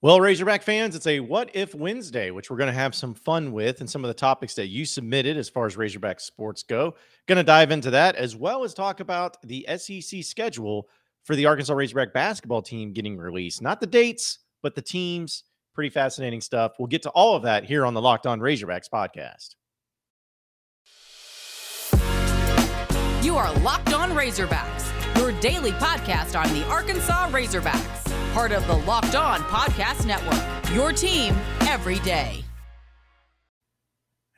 Well, Razorback fans, it's a What If Wednesday, which we're going to have some fun with and some of the topics that you submitted as far as Razorback sports go. Going to dive into that as well as talk about the SEC schedule for the Arkansas Razorback basketball team getting released. Not the dates, but the teams. Pretty fascinating stuff. We'll get to all of that here on the Locked On Razorbacks podcast. You are Locked On Razorbacks, your daily podcast on the Arkansas Razorbacks part of the Locked On Podcast Network. Your team every day.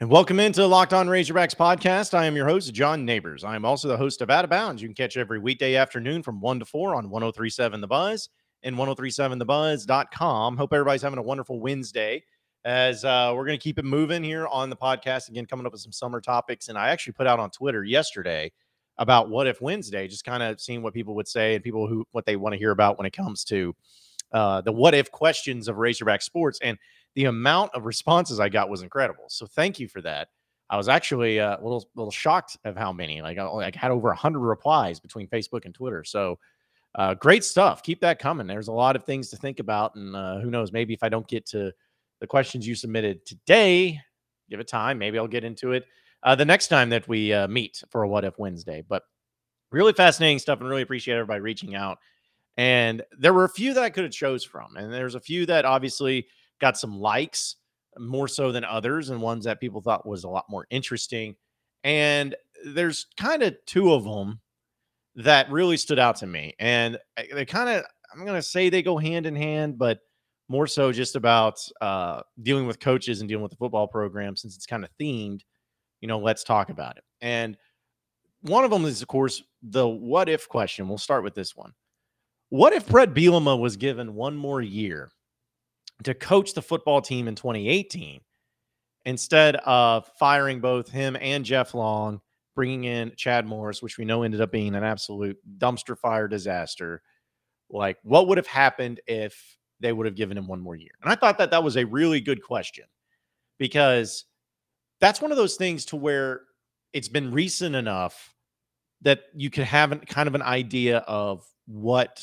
And welcome into the Locked On Razorbacks podcast. I am your host, John Neighbors. I am also the host of Out of Bounds. You can catch every weekday afternoon from 1 to 4 on 1037 The Buzz and 1037thebuzz.com. Hope everybody's having a wonderful Wednesday as uh, we're going to keep it moving here on the podcast. Again, coming up with some summer topics. And I actually put out on Twitter yesterday about what if Wednesday, just kind of seeing what people would say and people who what they want to hear about when it comes to uh, the what if questions of Razorback sports. And the amount of responses I got was incredible. So thank you for that. I was actually uh, a little little shocked of how many. Like I, I had over hundred replies between Facebook and Twitter. So uh, great stuff. Keep that coming. There's a lot of things to think about, and uh, who knows? Maybe if I don't get to the questions you submitted today, give it time. Maybe I'll get into it uh, the next time that we uh, meet for a What If Wednesday. But really fascinating stuff and really appreciate everybody reaching out. And there were a few that I could have chose from. And there's a few that obviously got some likes more so than others and ones that people thought was a lot more interesting. And there's kind of two of them that really stood out to me. And they kind of, I'm going to say they go hand in hand, but more so just about uh, dealing with coaches and dealing with the football program since it's kind of themed you know, let's talk about it. And one of them is, of course, the what if question. We'll start with this one. What if Bret Bielema was given one more year to coach the football team in 2018 instead of firing both him and Jeff Long, bringing in Chad Morris, which we know ended up being an absolute dumpster fire disaster? Like, what would have happened if they would have given him one more year? And I thought that that was a really good question because that's one of those things to where it's been recent enough that you can have an, kind of an idea of what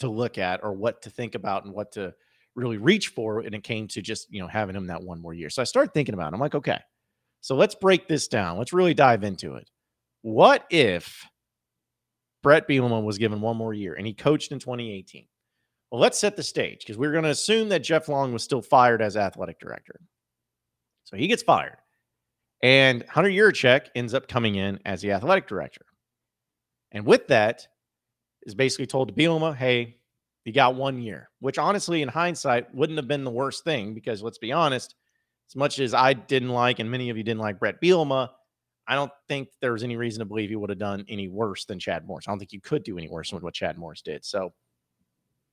to look at or what to think about and what to really reach for and it came to just you know having him that one more year. So i started thinking about it. I'm like okay so let's break this down. Let's really dive into it. What if bret bielema was given one more year and he coached in 2018 well let's set the stage because we're going to assume that jeff long was still fired as athletic director. So he gets fired and Hunter Yurachek ends up coming in as the athletic director. And with that, is basically told to Bielema, hey, you got one year, which honestly, in hindsight, wouldn't have been the worst thing because let's be honest, as much as I didn't like, and many of you didn't like Bret Bielema, I don't think there was any reason to believe he would have done any worse than Chad Morris. I don't think you could do any worse than what Chad Morris did. So,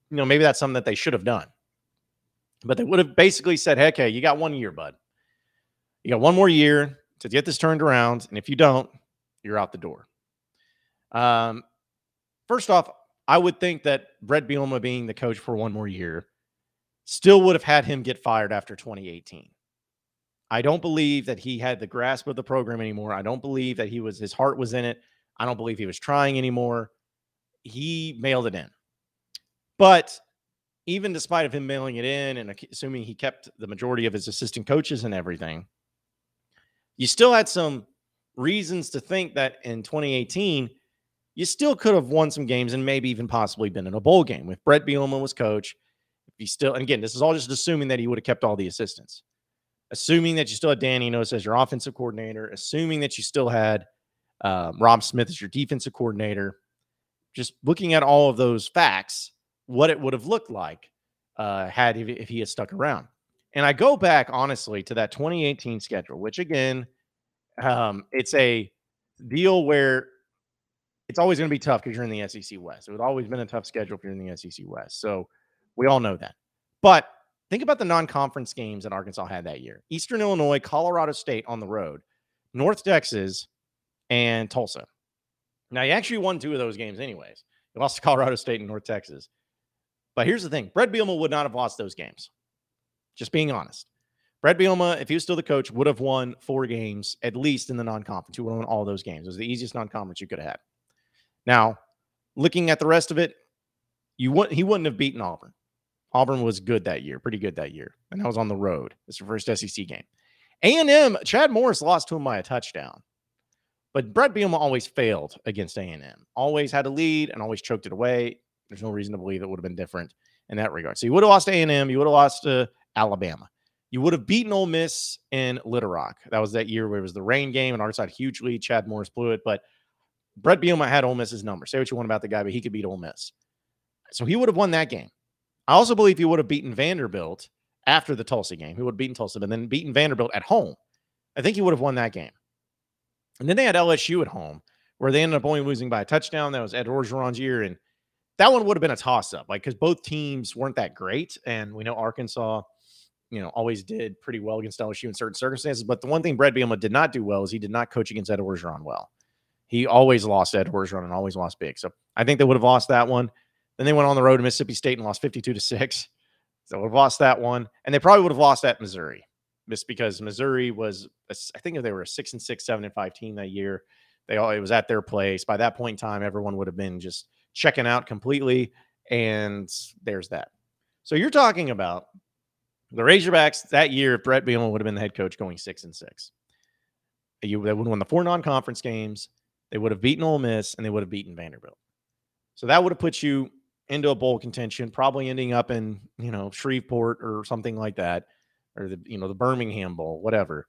you know, maybe that's something that they should have done. But they would have basically said, hey, okay, you got one year, bud. You got one more year to get this turned around. And if you don't, you're out the door. Um, first off, I would think that Bret Bielema being the coach for one more year still would have had him get fired after 2018. I don't believe that he had the grasp of the program anymore. I don't believe that he was his heart was in it. I don't believe he was trying anymore. He mailed it in. But even despite of him mailing it in and assuming he kept the majority of his assistant coaches and everything, you still had some reasons to think that in 2018, you still could have won some games and maybe even possibly been in a bowl game with Bret Bielema was coach. If you still, and again, this is all just assuming that he would have kept all the assistants, assuming that you still had Danny Enos as your offensive coordinator, assuming that you still had um, Robb Smith as your defensive coordinator. Just looking at all of those facts, what it would have looked like uh, had if, if he had stuck around. And I go back honestly to that 2018 schedule, which again, um, it's a deal where it's always going to be tough because you're in the SEC West. It would always been a tough schedule if you're in the SEC West. So we all know that. But think about the non-conference games that Arkansas had that year: Eastern Illinois, Colorado State on the road, North Texas, and Tulsa. Now you actually won two of those games, anyways. You lost to Colorado State and North Texas. But here's the thing: Bret Bielema would not have lost those games. Just being honest. Bret Bielema, if he was still the coach, would have won four games at least in the non-conference. He would have won all those games. It was the easiest non-conference you could have had. Now, looking at the rest of it, you would he wouldn't have beaten Auburn. Auburn was good that year, pretty good that year, and that was on the road. It's the first SEC game. A&M, Chad Morris lost to him by a touchdown. But Bret Bielema always failed against A&M. Always had a lead and always choked it away. There's no reason to believe it would have been different in that regard. So you would have lost A&M. You would have lost to uh, Alabama. You would have beaten Ole Miss in Little Rock. That was that year where it was the rain game and Arkansas had huge lead. Chad Morris blew it, but Bret Bielema had Ole Miss's number. Say what you want about the guy, but he could beat Ole Miss. So he would have won that game. I also believe he would have beaten Vanderbilt after the Tulsa game. He would have beaten Tulsa, and then beaten Vanderbilt at home. I think he would have won that game. And then they had LSU at home, where they ended up only losing by a touchdown. That was Ed Orgeron's year, and that one would have been a toss up, like because both teams weren't that great, and we know Arkansas, you know, always did pretty well against LSU in certain circumstances. But the one thing Bret Bielema did not do well is he did not coach against Ed Orgeron well. He always lost Ed Orgeron and always lost big. So I think they would have lost that one. Then they went on the road to Mississippi State and lost 52 to 6. So would have lost that one. And they probably would have lost at Missouri. Just because Missouri was, I think if they were a six and six, seven and five team that year. They all it was at their place. By that point in time, everyone would have been just checking out completely. And there's that. So you're talking about the Razorbacks that year, if Bret Bielema would have been the head coach going six and six. You they would have won the four non-conference games. They would have beaten Ole Miss and they would have beaten Vanderbilt. So that would have put you into a bowl contention, probably ending up in, you know, Shreveport or something like that, or the, you know, the Birmingham Bowl, whatever.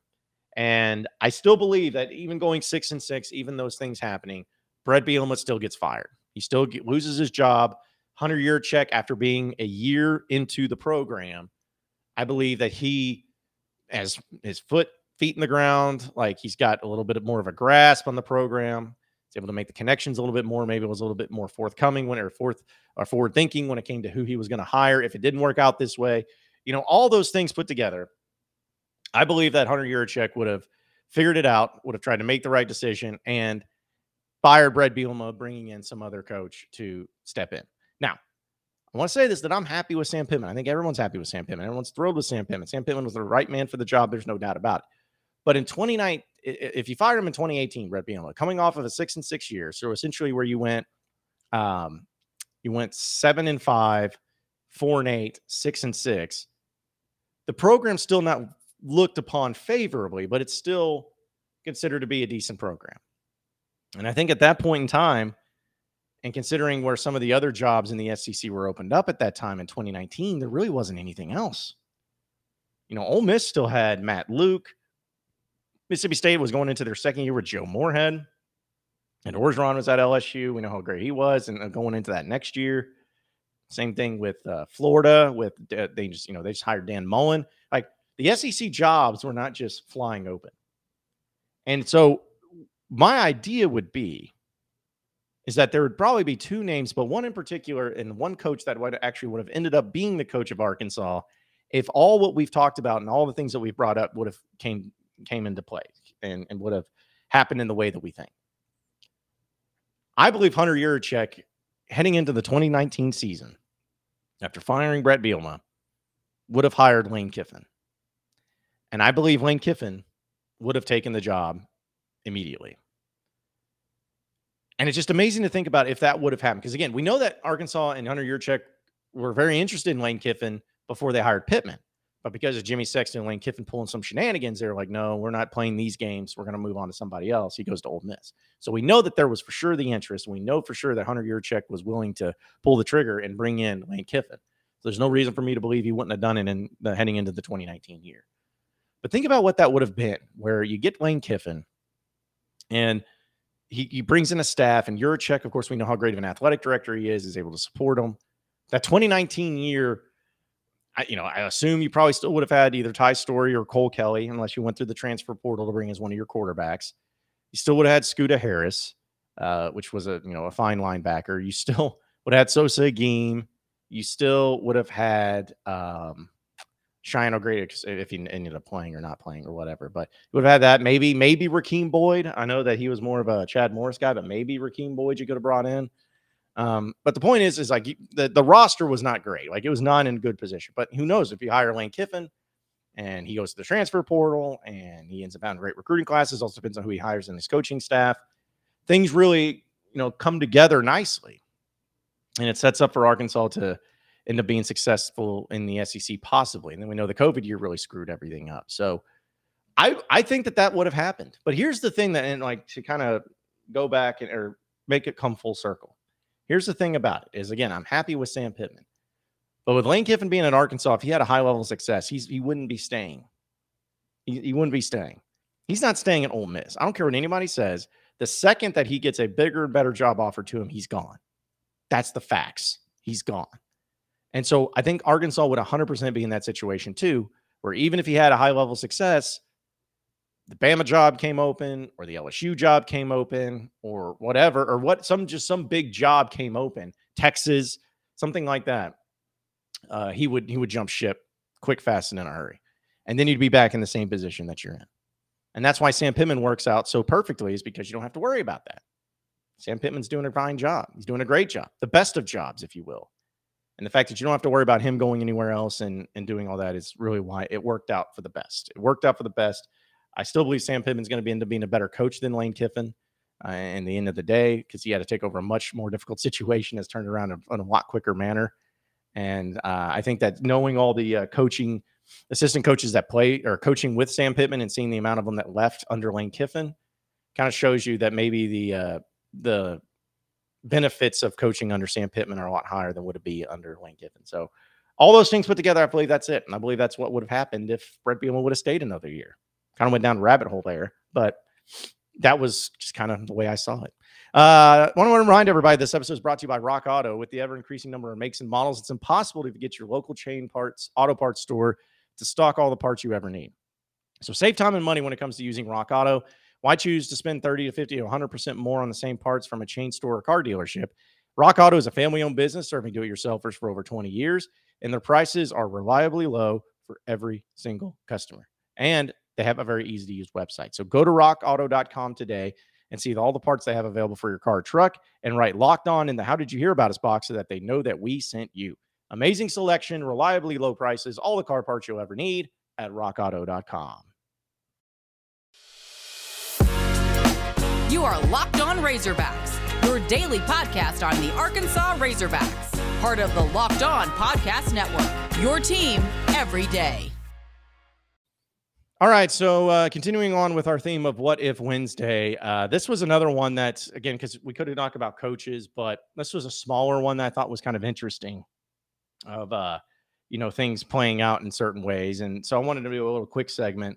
And I still believe that even going six and six, even those things happening, Bret Bielema still gets fired. He still get, loses his job. Hunter Yurachek after being a year into the program. I believe that he has his foot, feet in the ground, like he's got a little bit more of a grasp on the program. He's able to make the connections a little bit more. Maybe it was a little bit more forthcoming when or forth or forward thinking when it came to who he was going to hire. If it didn't work out this way, you know, all those things put together, I believe that Hunter Yurachek would have figured it out, would have tried to make the right decision, and fired Bret Bielema, bringing in some other coach to step in. Now, I want to say this that I'm happy with Sam Pittman. I think everyone's happy with Sam Pittman. Everyone's thrilled with Sam Pittman. Sam Pittman was the right man for the job. There's no doubt about it. But in 29, if you fired him in 2018, Bret Bielema, coming off of a six and six year, so essentially where you went, um, you went seven and five, four and eight, six and six. The program's still not looked upon favorably, but it's still considered to be a decent program. And I think at that point in time, and considering where some of the other jobs in the SEC were opened up at that time in 2019, there really wasn't anything else. You know, Ole Miss still had Matt Luke. Mississippi State was going into their second year with Joe Moorhead. And Orgeron was at LSU. We know how great he was. And uh, going into that next year, same thing with uh, Florida. With uh, they just you know they just hired Dan Mullen. Like the SEC jobs were not just flying open. And so my idea would be is that there would probably be two names, but one in particular, and one coach that would actually would have ended up being the coach of Arkansas if all what we've talked about and all the things that we've brought up would have came came into play and, and would have happened in the way that we think. I believe Hunter Yurachek heading into the 2019 season, after firing Bret Bielema, would have hired Lane Kiffin. And I believe Lane Kiffin would have taken the job immediately. And it's just amazing to think about if that would have happened. Because again, we know that Arkansas and Hunter Yurachek were very interested in Lane Kiffin before they hired Pittman. But because of Jimmy Sexton and Lane Kiffin pulling some shenanigans, they're like, no, we're not playing these games. We're going to move on to somebody else. He goes to Ole Miss. So we know that there was for sure the interest. We know for sure that Hunter Yurachek was willing to pull the trigger and bring in Lane Kiffin. So there's no reason for me to believe he wouldn't have done it in the heading into the 2019 year. But think about what that would have been, where you get Lane Kiffin and he, he brings in a staff, and Yurachek, of course, we know how great of an athletic director he is, is able to support him. That 2019 year I, you know, I assume you probably still would have had either Ty Storey or Cole Kelley, unless you went through the transfer portal to bring as one of your quarterbacks. You still would have had Scoota Harris, uh, which was a you know a fine linebacker. You still would have had Sosa Agim. You still would have had um, Cheyenne O'Grady if he ended up playing or not playing or whatever. But you would have had that. Maybe maybe Rakeem Boyd. I know that he was more of a Chad Morris guy, but maybe Rakeem Boyd you could have brought in. Um, but the point is, is like the, the roster was not great. Like it was not in good position. But who knows if you hire Lane Kiffin and he goes to the transfer portal and he ends up having great recruiting classes, also depends on who he hires in his coaching staff. Things really, you know, come together nicely. And it sets up for Arkansas to end up being successful in the SEC possibly. And then we know the COVID year really screwed everything up. So I I think that that would have happened. But here's the thing that and like to kind of go back and or make it come full circle. Here's the thing about it is again, I'm happy with Sam Pittman. But with Lane Kiffin being at Arkansas, if he had a high level of success, he's he wouldn't be staying. He, he wouldn't be staying. He's not staying at Ole Miss. I don't care what anybody says. The second that he gets a bigger, and better job offer to him, he's gone. That's the facts. He's gone. And so I think Arkansas would 100% be in that situation too, where even if he had a high level success, the Bama job came open or the LSU job came open or whatever, or what some just some big job came open, Texas, something like that. Uh, he would he would jump ship quick, fast, and in a hurry. And then you'd be back in the same position that you're in. And that's why Sam Pittman works out so perfectly, is because you don't have to worry about that. Sam Pittman's doing a fine job. He's doing a great job, the best of jobs, if you will. And the fact that you don't have to worry about him going anywhere else and, and doing all that is really why it worked out for the best. It worked out for the best. I still believe Sam Pittman's going to be end up being a better coach than Lane Kiffin uh, in the end of the day because he had to take over a much more difficult situation, has turned around in, in a lot quicker manner. And uh, I think that knowing all the uh, coaching assistant coaches that play or coaching with Sam Pittman and seeing the amount of them that left under Lane Kiffin kind of shows you that maybe the uh, the benefits of coaching under Sam Pittman are a lot higher than would it be under Lane Kiffin. So all those things put together, I believe that's it. And I believe that's what would have happened if Bret Bielema would have stayed another year. Kind of went down a rabbit hole there, but that was just kind of the way I saw it. Uh, I want to remind everybody this episode is brought to you by Rock Auto. With the ever increasing number of makes and models, it's impossible to get your local chain parts, auto parts store to stock all the parts you ever need. So save time and money when it comes to using Rock Auto. Why choose to spend 30 to 50 to 100% more on the same parts from a chain store or car dealership? Rock Auto is a family owned business serving do it yourselfers for over 20 years, and their prices are reliably low for every single customer. And they have a very easy to use website. So go to rockauto.com today and see all the parts they have available for your car truck and write locked on in the How Did You Hear About Us box so that they know that we sent you. Amazing selection, reliably low prices, all the car parts you'll ever need at rockauto.com. You are Locked On Razorbacks, your daily podcast on the Arkansas Razorbacks, part of the Locked On Podcast Network. Your team every day. All right, so uh, continuing on with our theme of what if Wednesday, uh, this was another one that again because we could have talked about coaches, but this was a smaller one that I thought was kind of interesting, of uh, you know things playing out in certain ways, and so I wanted to do a little quick segment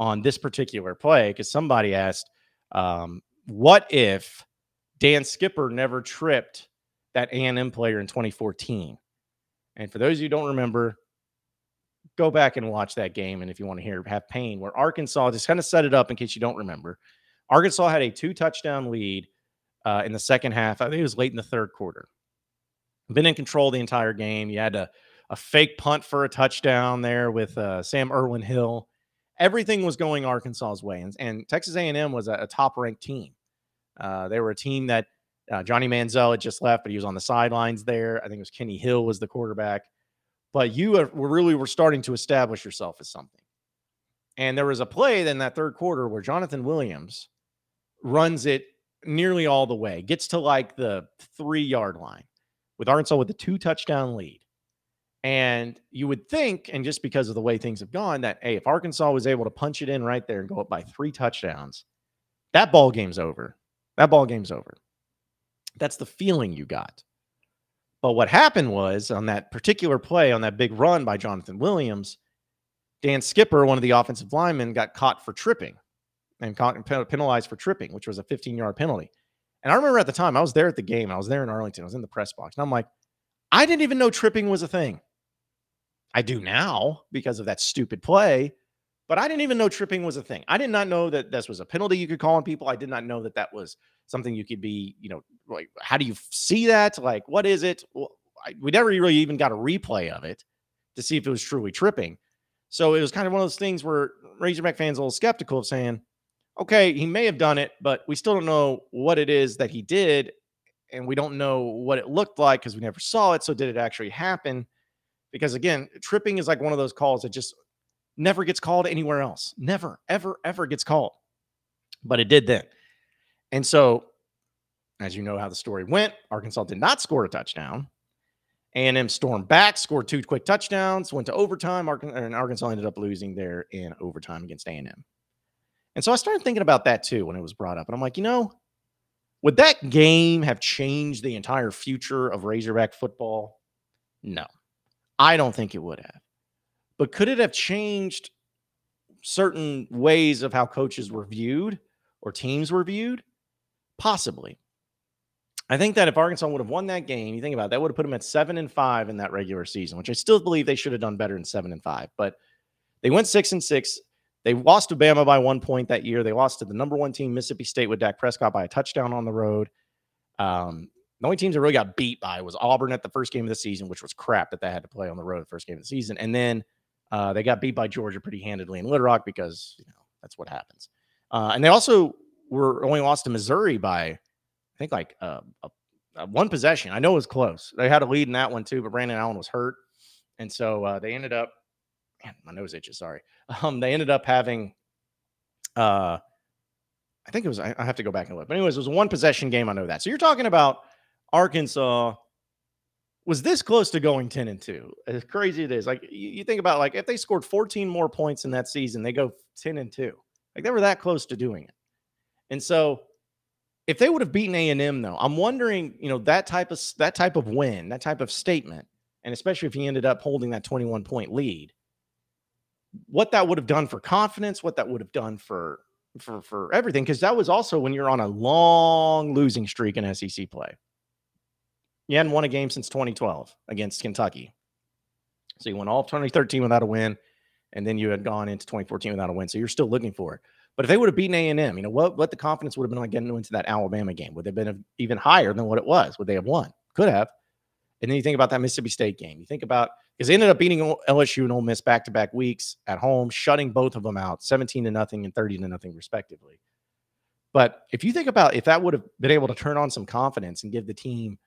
on this particular play because somebody asked, um, what if Dan Skipper never tripped that A&M player in 2014? And for those of you who don't remember, go back and watch that game. And if you want to hear have pain, where Arkansas just kind of set it up in case you don't remember, Arkansas had a two touchdown lead uh, in the second half. I think it was late in the third quarter. Been in control the entire game. You had a, a fake punt for a touchdown there with uh, Sam Irwin Hill. Everything was going Arkansas's way, and, and Texas A&M was a, a top ranked team. Uh, they were a team that uh, Johnny Manziel had just left, but he was on the sidelines there. I think it was Kenny Hill was the quarterback. But you were really were starting to establish yourself as something. And there was a play in that third quarter where Jonathan Williams runs it nearly all the way, gets to like the three yard line with Arkansas with a two touchdown lead. And you would think, and just because of the way things have gone, that hey, if Arkansas was able to punch it in right there and go up by three touchdowns, that ball game's over. That ball game's over. That's the feeling you got. But what happened was on that particular play, on that big run by Jonathan Williams, Dan Skipper, one of the offensive linemen, got caught for tripping and caught, penalized for tripping, which was a 15 yard penalty. And I remember at the time, I was there at the game. I was there in Arlington. I was in the press box. And I'm like, I didn't even know tripping was a thing. I do now because of that stupid play. But I didn't even know tripping was a thing. I did not know that this was a penalty you could call on people. I did not know that that was something you could be, you know, like how do you see that? Like, what is it? Well, I, we never really even got a replay of it to see if it was truly tripping. So it was kind of one of those things where Razorback fans a little skeptical of saying, okay, he may have done it, but we still don't know what it is that he did. And we don't know what it looked like because we never saw it. So did it actually happen? Because again, tripping is like one of those calls that just never gets called anywhere else. Never, ever, ever gets called. But it did then. And so, as you know how the story went, Arkansas did not score a touchdown. A&M stormed back, scored two quick touchdowns, went to overtime, and Arkansas ended up losing there in overtime against A&M. And so I started thinking about that too when it was brought up. And I'm like, you know, would that game have changed the entire future of Razorback football? No, I don't think it would have. But could it have changed certain ways of how coaches were viewed or teams were viewed? Possibly. I think that if Arkansas would have won that game, you think about it, that would have put them at seven and five in that regular season, which I still believe they should have done better than seven and five. But they went six and six. They lost to Bama by one point that year. They lost to the number one team, Mississippi State, with Dak Prescott by a touchdown on the road. Um, the only teams that really got beat by was Auburn at the first game of the season, which was crap that they had to play on the road the first game of the season. And then uh, they got beat by Georgia pretty handedly in Little Rock because you know that's what happens. Uh, and they also were only lost to Missouri by I think like uh, a, a one possession. I know it was close. They had a lead in that one too, but Brandon Allen was hurt, and so uh, they ended up. Man, my nose itches. Sorry. Um, they ended up having. Uh, I think it was. I, I have to go back and look. But anyways, it was a one possession game. I know that. So you're talking about Arkansas was this close to going 10 and 2 as crazy it is like you, think about like if they scored 14 more points in that season they go 10 and 2 like they were that close to doing it and so if they would have beaten A&M though, I'm wondering, you know, that type of that type of win, that type of statement, and especially if he ended up holding that 21 point lead, what that would have done for confidence, what that would have done for for for everything because that was also when you're on a long losing streak in SEC play. You hadn't won a game since 2012 against Kentucky. So you went all 2013 without a win, and then you had gone into 2014 without a win. So you're still looking for it. But if they would have beaten A and M, you know what? What the confidence would have been like getting into that Alabama game? Would they have been even higher than what it was? Would they have won? Could have. And then you think about that Mississippi State game. You think about because they ended up beating LSU and Ole Miss back to back weeks at home, shutting both of them out, seventeen to nothing and thirty to nothing respectively. But if you think about if that would have been able to turn on some confidence and give the team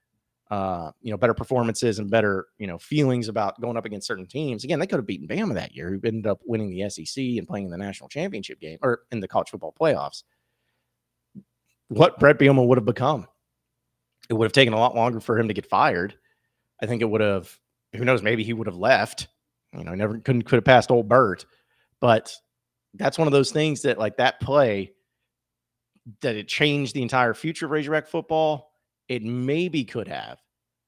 uh, you know, better performances and better, you know, feelings about going up against certain teams. Again, they could have beaten Bama that year, who ended up winning the SEC and playing in the national championship game or in the college football playoffs. What Bret Bielema would have become, it would have taken a lot longer for him to get fired. I think it would have. Who knows? Maybe he would have left. You know, never couldn't could have passed old Bert, but that's one of those things that like that play that it changed the entire future of Razorback football it maybe could have.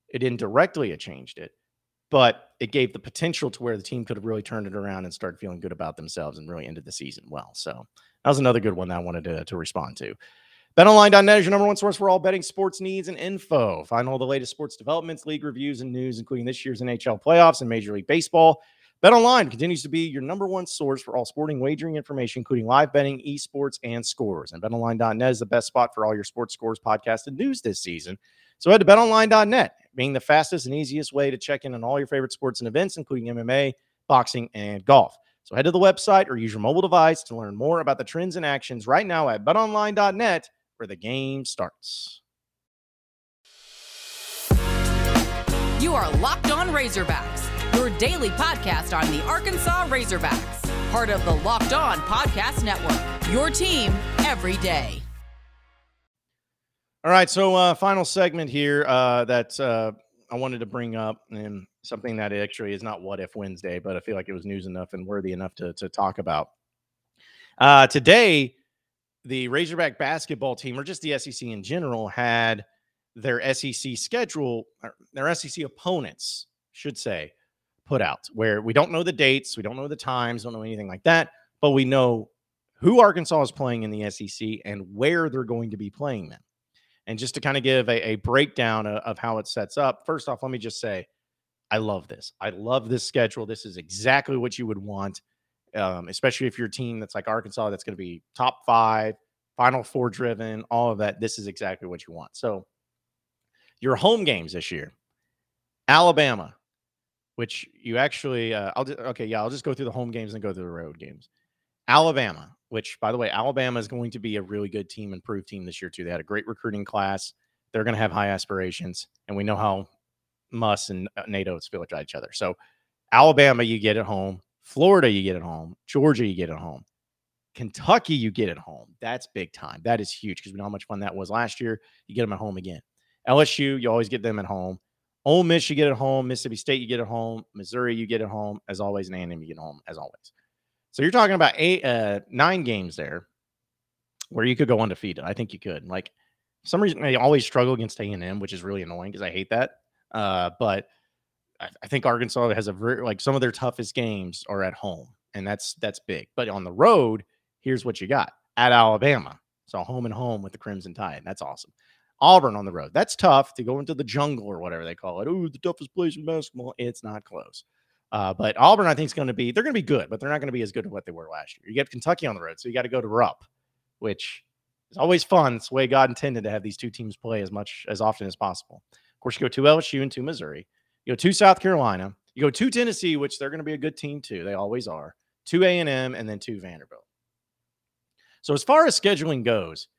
It indirectly it changed it, but it gave the potential to where the team could have really turned it around and started feeling good about themselves and really ended the season well. So that was another good one that I wanted to, to respond to. BetOnline.net is your number one source for all betting sports needs and info. Find all the latest sports developments, league reviews, and news, including this year's NHL playoffs and Major League Baseball. BetOnline continues to be your number one source for all sporting wagering information, including live betting, esports, and scores. And BetOnline.net is the best spot for all your sports scores, podcasts, and news this season. So head to BetOnline.net, being the fastest and easiest way to check in on all your favorite sports and events, including MMA, boxing, and golf. So head to the website or use your mobile device to learn more about the trends and actions right now at BetOnline.net, where the game starts. You are Locked On Razorbacks your daily podcast on the Arkansas Razorbacks, part of the Locked On Podcast Network. Your team every day. All right, so uh, final segment here uh, that uh, I wanted to bring up, and something that actually is not What If Wednesday, but I feel like it was news enough and worthy enough to, to talk about. Uh, today, the Razorback basketball team, or just the SEC in general, had their SEC schedule, their SEC opponents, should say, put out where we don't know the dates, we don't know the times, don't know anything like that, but we know who Arkansas is playing in the SEC and where they're going to be playing them. And just to kind of give a, a breakdown of, of how it sets up, first off, let me just say, I love this. I love this schedule. This is exactly what you would want, um, especially if you're a team that's like Arkansas, that's going to be top five, Final Four driven, all of that. This is exactly what you want. So, your home games this year Alabama, which you actually uh, I'll just, okay, yeah, I'll just go through the home games and go through the road games. Alabama, which by the way, Alabama is going to be a really good team, improved team this year too. They had a great recruiting class. They're going to have high aspirations, and we know how Muss and uh, Nate Oats feel like each other. So, Alabama, you get at home. Florida, you get at home. Georgia, you get at home. Kentucky, you get at home. That's big time. That is huge because we know how much fun that was last year. You get them at home again. LSU, you always get them at home. Ole Miss, you get at home. Mississippi State, you get at home. Missouri, you get at home. As always, and A&M, you get home. As always. So you're talking about eight, uh, nine games there where you could go undefeated. I think you could. Like some reason, they always struggle against A&M, which is really annoying because I hate that. Uh, but I, I think Arkansas has a very like some of their toughest games are at home, and that's that's big. But on the road, here's what you got at Alabama. So home and home with the Crimson Tide. That's awesome. Auburn on the road. That's tough to go into the jungle or whatever they call it. Oh, the toughest place in basketball. It's not close. Uh, but Auburn, I think, is going to be, they're going to be good, but they're not going to be as good as what they were last year. You get Kentucky on the road, so you got to go to Rupp, which is always fun. It's the way God intended to have these two teams play as much as often as possible. Of course, you go to LSU and to Missouri. You go to South Carolina. You go to Tennessee, which they're going to be a good team too. They always are. To A&M and then to Vanderbilt. So as far as scheduling goes,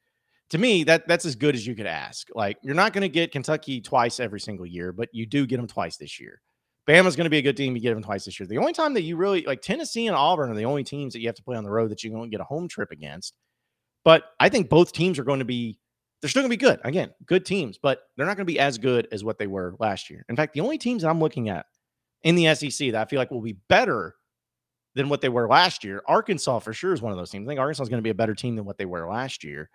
to me, that that's as good as you could ask. Like you're not going to get Kentucky twice every single year, but you do get them twice this year. Bama's going to be a good team. You get them twice this year. The only time that you really like Tennessee and Auburn are the only teams that you have to play on the road that you don't get a home trip against. But I think both teams are going to be they're still going to be good. Again, good teams, but they're not going to be as good as what they were last year. In fact, the only teams that I'm looking at in the SEC that I feel like will be better than what they were last year, Arkansas for sure is one of those teams. I think Arkansas is going to be a better team than what they were last year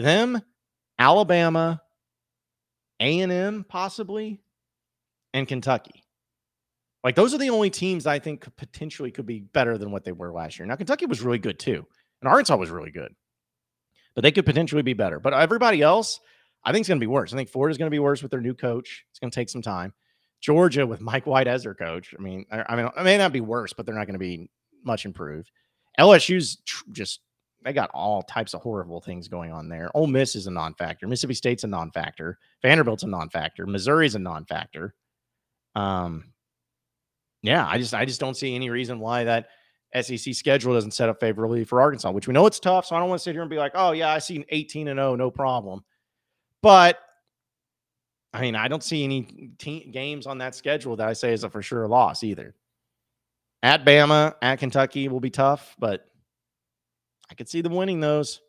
them, Alabama, A&M possibly, and Kentucky. Like those are the only teams I think could potentially could be better than what they were last year. Now Kentucky was really good too, and Arkansas was really good, but they could potentially be better. But everybody else, I think, is going to be worse. I think Florida's going to be worse with their new coach. It's going to take some time. Georgia with Mike White as their coach. I mean, I, I mean, it may not be worse, but they're not going to be much improved. LSU's tr- just they got all types of horrible things going on there. Ole Miss is a non-factor. Mississippi State's a non-factor. Vanderbilt's a non-factor. Missouri's a non-factor. Um, yeah, I just I just don't see any reason why that SEC schedule doesn't set up favorably for Arkansas, which we know it's tough. So I don't want to sit here and be like, oh yeah, I see an 18 and 0, no problem. But I mean, I don't see any team, games on that schedule that I say is a for sure loss either. At Bama, at Kentucky will be tough, but I could see them winning those.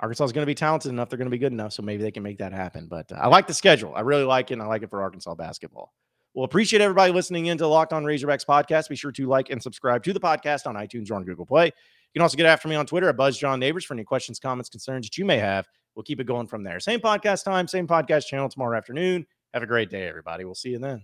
Arkansas is going to be talented enough. They're going to be good enough. So maybe they can make that happen. But uh, I like the schedule. I really like it. And I like it for Arkansas basketball. Well, appreciate everybody listening in to Locked On Razorbacks podcast. Be sure to like and subscribe to the podcast on iTunes or on Google Play. You can also get after me on Twitter at Buzz John Neighbors for any questions, comments, concerns that you may have. We'll keep it going from there. Same podcast time, same podcast channel tomorrow afternoon. Have a great day, everybody. We'll see you then.